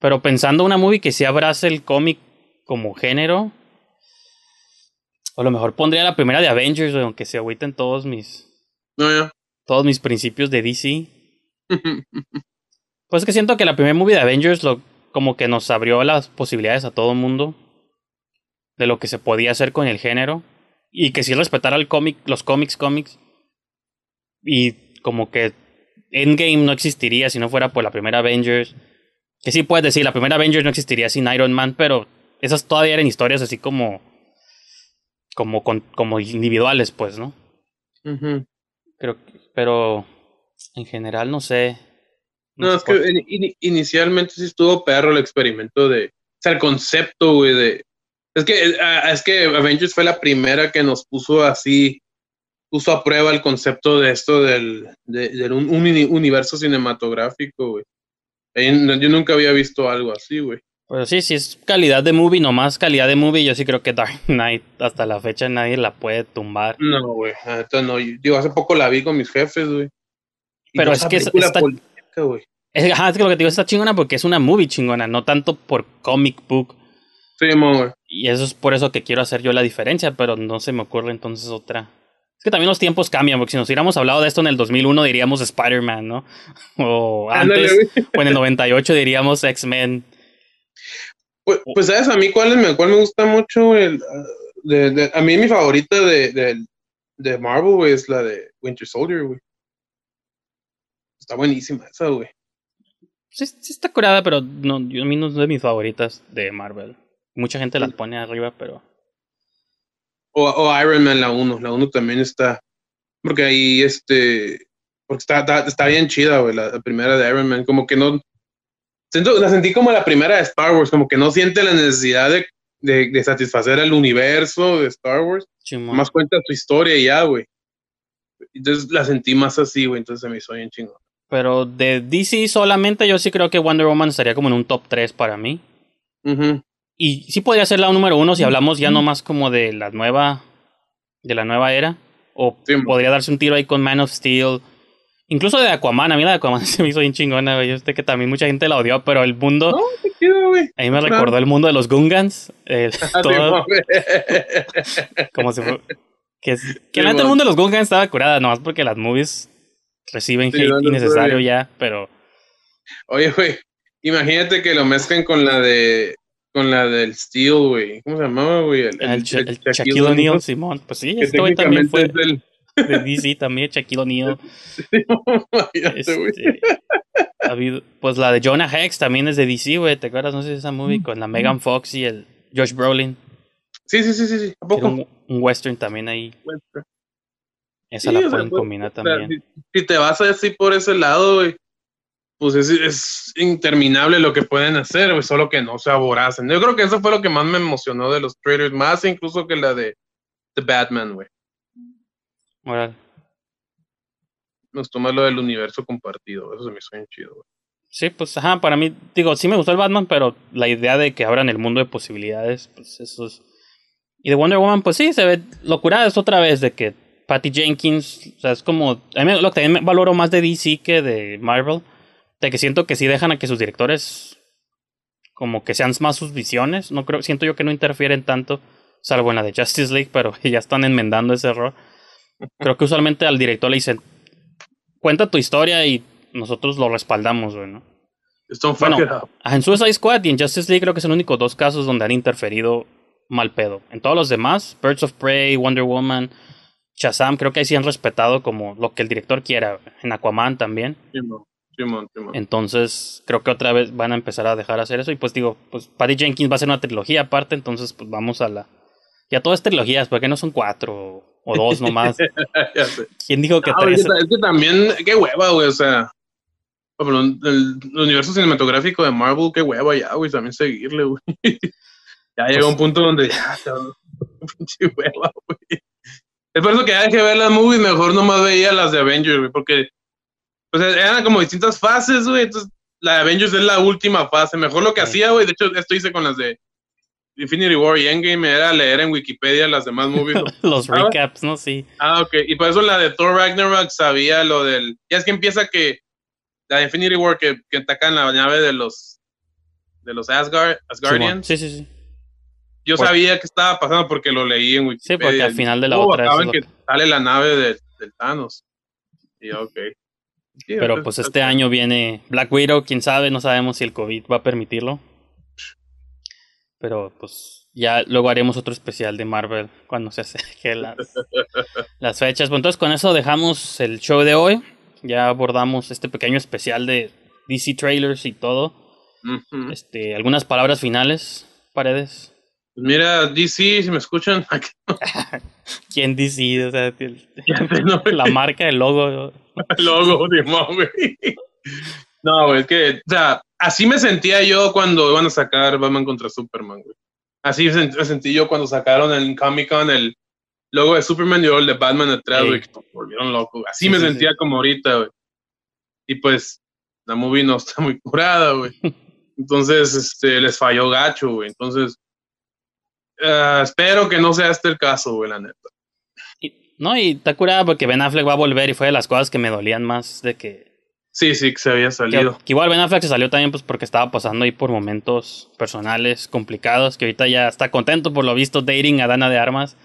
Pero pensando una movie que sí abrace el cómic como género, o a lo mejor pondría la primera de Avengers, güey, aunque se agüiten todos mis, No, ya. todos mis principios de DC. Pues es que siento que la primera movie de Avengers lo, como que nos abrió las posibilidades a todo el mundo de lo que se podía hacer con el género y que sí respetara el cómic, los cómics, cómics y como que Endgame no existiría si no fuera por la primera Avengers. Que sí puedes decir, la primera Avengers no existiría sin Iron Man, pero esas todavía eran historias así como como con, como individuales, pues, ¿no? Ujú. Creo pero en general no sé. No, sé es que cuál- in- in- inicialmente sí estuvo perro el experimento de. O sea, el concepto, güey, de. Es que, eh, ah, es que Avengers fue la primera que nos puso así puso a prueba el concepto de esto del, de, del un, un uni- universo cinematográfico, güey. Yo nunca había visto algo así, güey. Pero sí, sí es calidad de movie, nomás calidad de movie. Yo sí creo que Dark Knight hasta la fecha nadie la puede tumbar. No, güey. no. Yo hace poco la vi con mis jefes, güey. Pero es que es- está- política, güey. Es, ajá, es que lo que te digo está chingona porque es una movie chingona, no tanto por comic book. Sí, güey. Y eso es por eso que quiero hacer yo la diferencia, pero no se me ocurre entonces otra. Es que también los tiempos cambian, porque si nos hubiéramos hablado de esto en el 2001 diríamos Spider-Man, ¿no? O Ándale, antes, güey. o en el 98 diríamos X-Men. Pues, pues, ¿sabes? A mí, ¿cuál, me, cuál me gusta mucho? El, ah, de, de- a mí, mi favorita de, de, de Marvel, güey, es la de Winter Soldier, güey. Está buenísima esa, güey. Sí, sí está curada, pero no, yo, a mí no es de mis favoritas de Marvel. Mucha gente las pone arriba, pero... O, o Iron Man, la 1. La 1 también está. Porque ahí, este. Porque está, está, está bien chida, güey, la, la primera de Iron Man. Como que no. Siento, la sentí como la primera de Star Wars, como que no siente la necesidad de, de, de satisfacer el universo de Star Wars. chimón. Más cuenta su historia y ya, güey. Entonces la sentí más así, güey. Entonces se me hizo bien chingón. Pero de DC solamente yo sí creo que Wonder Woman estaría como en un top 3 para mí. Y sí podría ser la número uno si hablamos ya nomás como de la nueva de la nueva era. O Sí, podría darse un tiro ahí con Man of Steel. Incluso de Aquaman. A mí la de Aquaman se me hizo bien chingona. güey. Yo sé que también mucha gente la odió, pero el mundo... No, qué chido, güey. A mí me recordó el mundo de los Gungans. eh, Ah, todo como si fue... Que, que la el mundo de los Gungans estaba curada, nomás porque las movies reciben Sí, hate no, no, innecesario ya, pero... Oye, güey, imagínate que lo mezclen con la de con la del Steel, güey. ¿Cómo se llamaba, güey? El, El, el Shaquille O'Neal, Simón. Pues sí, este güey también fue es de DC también, Shaquille O'Neal. Este, ha habido, pues la de Jonah Hex también es de DC, güey. ¿Te acuerdas? No sé si esa movie con la Megan Fox y el Josh Brolin. Sí, sí, sí, sí, sí. ¿A poco? un, un western también ahí. Esa Sí, la sea, pueden pues, combinar O sea, también. si, si te vas así por ese lado, güey, pues es, es interminable lo que pueden hacer, güey, solo que no se aboracen. Yo creo que eso fue lo que más me emocionó de los trailers, más incluso que la de The Batman, güey. Me gustó más lo del universo compartido, eso se me hizo bien chido, güey. Sí, pues ajá, para mí, digo, sí me gustó el Batman, pero la idea de que abran el mundo de posibilidades, pues eso es. Y de Wonder Woman, pues sí, se ve locura, es otra vez de que Patty Jenkins, o sea, es como. A mí lo que también valoro más de DC que de Marvel, de que siento que sí dejan a que sus directores, como que sean más sus visiones, no creo, siento yo que no interfieren tanto, salvo en la de Justice League, pero ya están enmendando ese error. Creo que usualmente al director le dicen, cuenta tu historia y nosotros lo respaldamos, güey, ¿no? Bueno, En Suicide Squad y en Justice League creo que son los únicos dos casos donde han interferido mal pedo. En todos los demás, Birds of Prey, Wonder Woman, Shazam, creo que ahí sí han respetado como lo que el director quiera. En Aquaman también. Simón, Simón, Simón. Entonces, creo que otra vez van a empezar a dejar hacer eso. Y pues digo, pues Patty Jenkins va a hacer una trilogía aparte, entonces pues vamos a la... Ya todas trilogías, ¿por qué no son cuatro o dos nomás? ya sé. ¿Quién dijo que Ah, güey, tres? es que también, qué hueva, güey, o sea, el, el universo cinematográfico de Marvel, qué hueva ya, güey, también seguirle, güey. ya llega un punto donde ya, pinche hueva, güey. Es por eso que ya dejé de ver las movies, mejor nomás veía las de Avengers, güey, porque, o sea, eran como distintas fases, güey, entonces la de Avengers es la última fase, mejor lo que Sí. hacía, güey, de hecho, esto hice con las de Infinity War y Endgame, era leer en Wikipedia las demás movies, Los Ah, recaps, ¿no? Sí. Ah, ok. Y por eso la de Thor Ragnarok sabía lo del. Ya es que empieza que. La de Infinity War que, que atacan la nave de los. De los Asgard. Asgardians. Sí, sí, sí. Yo Por- sabía que estaba pasando porque lo leí en Wikipedia. Sí, porque al final de la Oh, otra es que sale la nave de- del Thanos. Y ok. Sí, Pero pues este año viene Black Widow, quién sabe, no sabemos si el COVID va a permitirlo. Pero pues ya luego haremos otro especial de Marvel cuando se acerquen las, las fechas. Bueno, entonces con eso dejamos el show de hoy. Ya abordamos este pequeño especial de DC trailers y todo. Este, algunas palabras finales, paredes. Pues mira, DC, si me escuchan. ¿Quién DC? O sea, el- no, la marca, el logo. logo, Simón, güey. No, güey, es que, o sea, así me sentía yo cuando iban a sacar Batman contra Superman, güey. Así me sent- me sentí yo cuando sacaron en Comic Con el, logo de Superman y luego el de Batman atrás, Ey. güey, que volvieron loco. Así Sí, me sí, sentía como ahorita, güey. Y pues, la movie no está muy curada, güey. Entonces, este, les falló gacho, güey. Entonces, ah, espero que no sea este el caso, güey, la neta. Y- no, y está curada porque Ben Affleck va a volver y fue de las cosas que me dolían más de que Sí, sí, que se había Que, salido. que igual Ben Affleck se salió también pues porque estaba pasando ahí por momentos personales complicados, que ahorita ya está contento por lo visto dating a Dana de Armas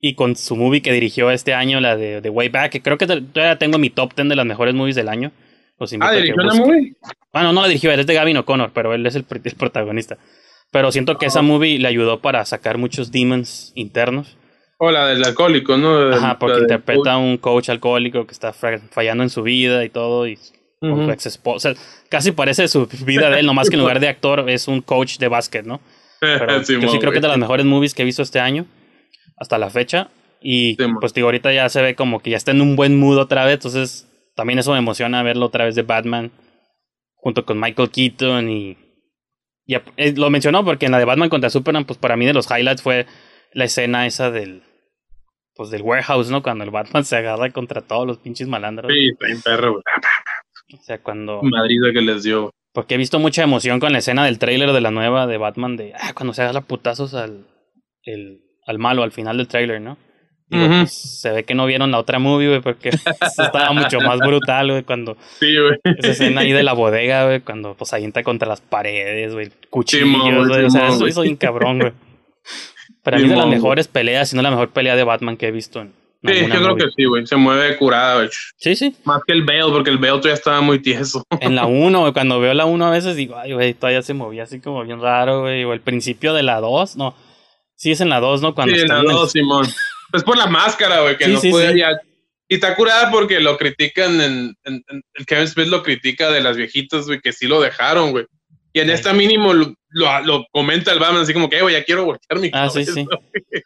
y con su movie que dirigió este año, la de, de Way Back, que creo que todavía tengo en mi top 10 de las mejores movies del año. Los ah, que dirigió la movie. Bueno, no la dirigió él, es de Gavin O'Connor, pero él es el, el protagonista. Pero siento que esa movie le ayudó para sacar muchos demons internos. O la del alcohólico, ¿no? Ajá, porque interpreta a un coach alcohólico que está fallando en su vida y todo, y con su ex esposa. Casi parece su vida de él, nomás que en lugar de actor es un coach de básquet, ¿no? Pero yo sí creo que es de las mejores movies que he visto este año, hasta la fecha. Y pues digo, ahorita ya se ve como que ya está en un buen mood otra vez, entonces también eso me emociona verlo otra vez de Batman, junto con Michael Keaton y... eh, lo mencionó porque en la de Batman contra Superman, pues para mí de los highlights fue la escena esa del... Pues del warehouse, ¿no? Cuando el Batman se agarra contra todos los pinches malandros. Sí, está bien perro, güey. O sea, cuando... Madrid que les dio. Porque he visto mucha emoción con la escena del tráiler de la nueva de Batman de ah, cuando se agarra putazos al, el, al malo al final del tráiler, ¿no? Digo, pues, se ve que no vieron la otra movie, güey, porque estaba mucho más brutal, güey, cuando Sí, güey. esa escena ahí de la bodega, güey, cuando pues avienta contra las paredes, güey, cuchillos, güey, o sea, eso hizo bien cabrón, güey. Para mí es de las mejores peleas, si no la mejor pelea de Batman que he visto en Sí, yo creo movie. que sí, güey. Se mueve curada, güey. Sí, sí. Más que el Bale, porque el Bale todavía estaba muy tieso. En la 1, güey, cuando veo la 1 a veces digo, ay, güey, todavía se movía así como bien raro, güey. O el principio de la 2, no. Sí, es en la 2, ¿no? Cuando sí, la en el- dos, Simón. Es por la máscara, güey, que Sí, no sí, puede sí. ya- Y está curada porque lo critican en, en- en- el Kevin Smith lo critica de las viejitas, güey, que sí lo dejaron, güey. Y en Sí. esta mínimo lo, lo, lo comenta el Batman así como que, "Eh, güey, ya quiero voltear mi Ah, sí, cabeza". sí.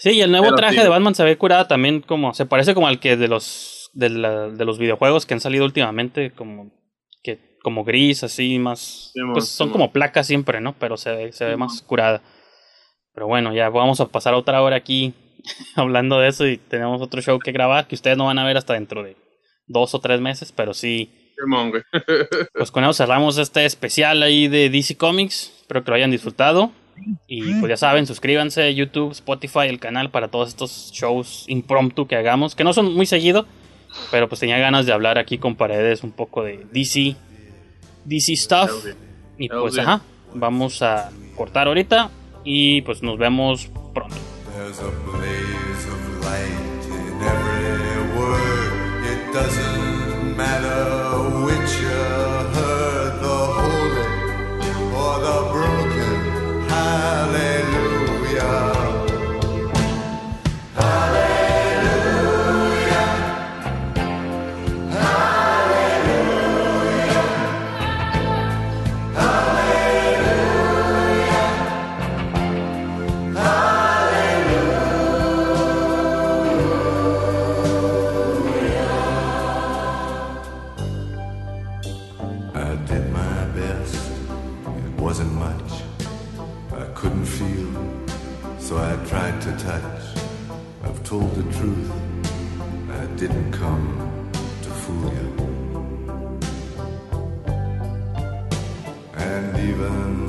Sí, y el nuevo Pero traje de Batman se ve curada también como... Se parece como al que de los, de, la- de los videojuegos que han salido últimamente, como que como gris, así, más... Pues son como placas siempre, ¿no? Pero se ve, se ve más curada. Pero bueno, ya vamos a pasar otra hora aquí hablando de eso y tenemos otro show que grabar que ustedes no van a ver hasta dentro de dos o tres meses, pero sí... Simón, güey. Pues con eso cerramos este especial ahí de DC Comics. Espero que lo hayan disfrutado. Y pues ya saben, suscríbanse YouTube, Spotify, el canal para todos estos shows impromptu que hagamos, que no son muy seguido, pero pues tenía ganas de hablar aquí con paredes un poco de DC, DC stuff. Y pues ajá, vamos a cortar ahorita y pues nos vemos pronto. Even